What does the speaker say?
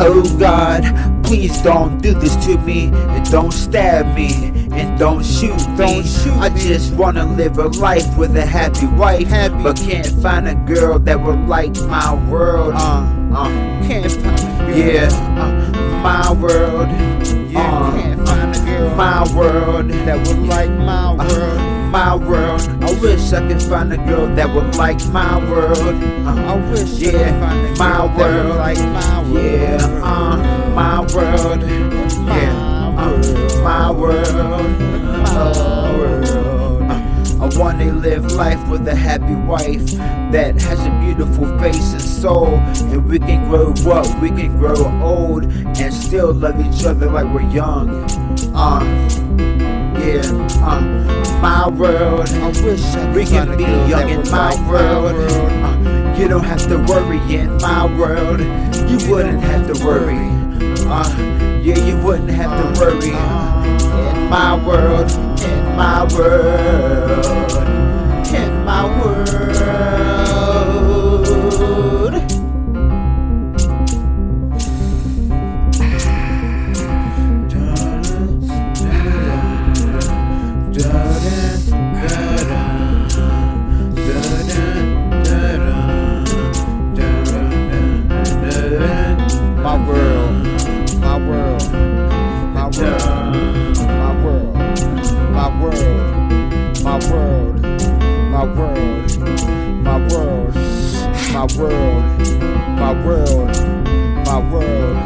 Oh God, please don't do this to me, and don't stab me, and don't shoot me. Don't shoot I just wanna live a life with a happy wife, Happy. but can't find a girl that would like my world. Uh, Uh, can't find a girl. yeah, uh, my world. Yeah, Uh, can't find a girl my world. that would like my world. My world. I wish I could find a girl that would like my world. Uh, I wish I yeah, a my world. like my world. Yeah, uh, my world. Yeah, uh, my world. Live life with a happy wife that has a beautiful face and soul, and we can grow up, we can grow old, and still love each other like we're young. Uh, yeah, uh, my world. I wish I could We can be young in my world. world. Uh, you don't have to worry in my world. You wouldn't have to worry. Uh, yeah, you wouldn't have to worry. In my world, in my world, my world, my world, my world,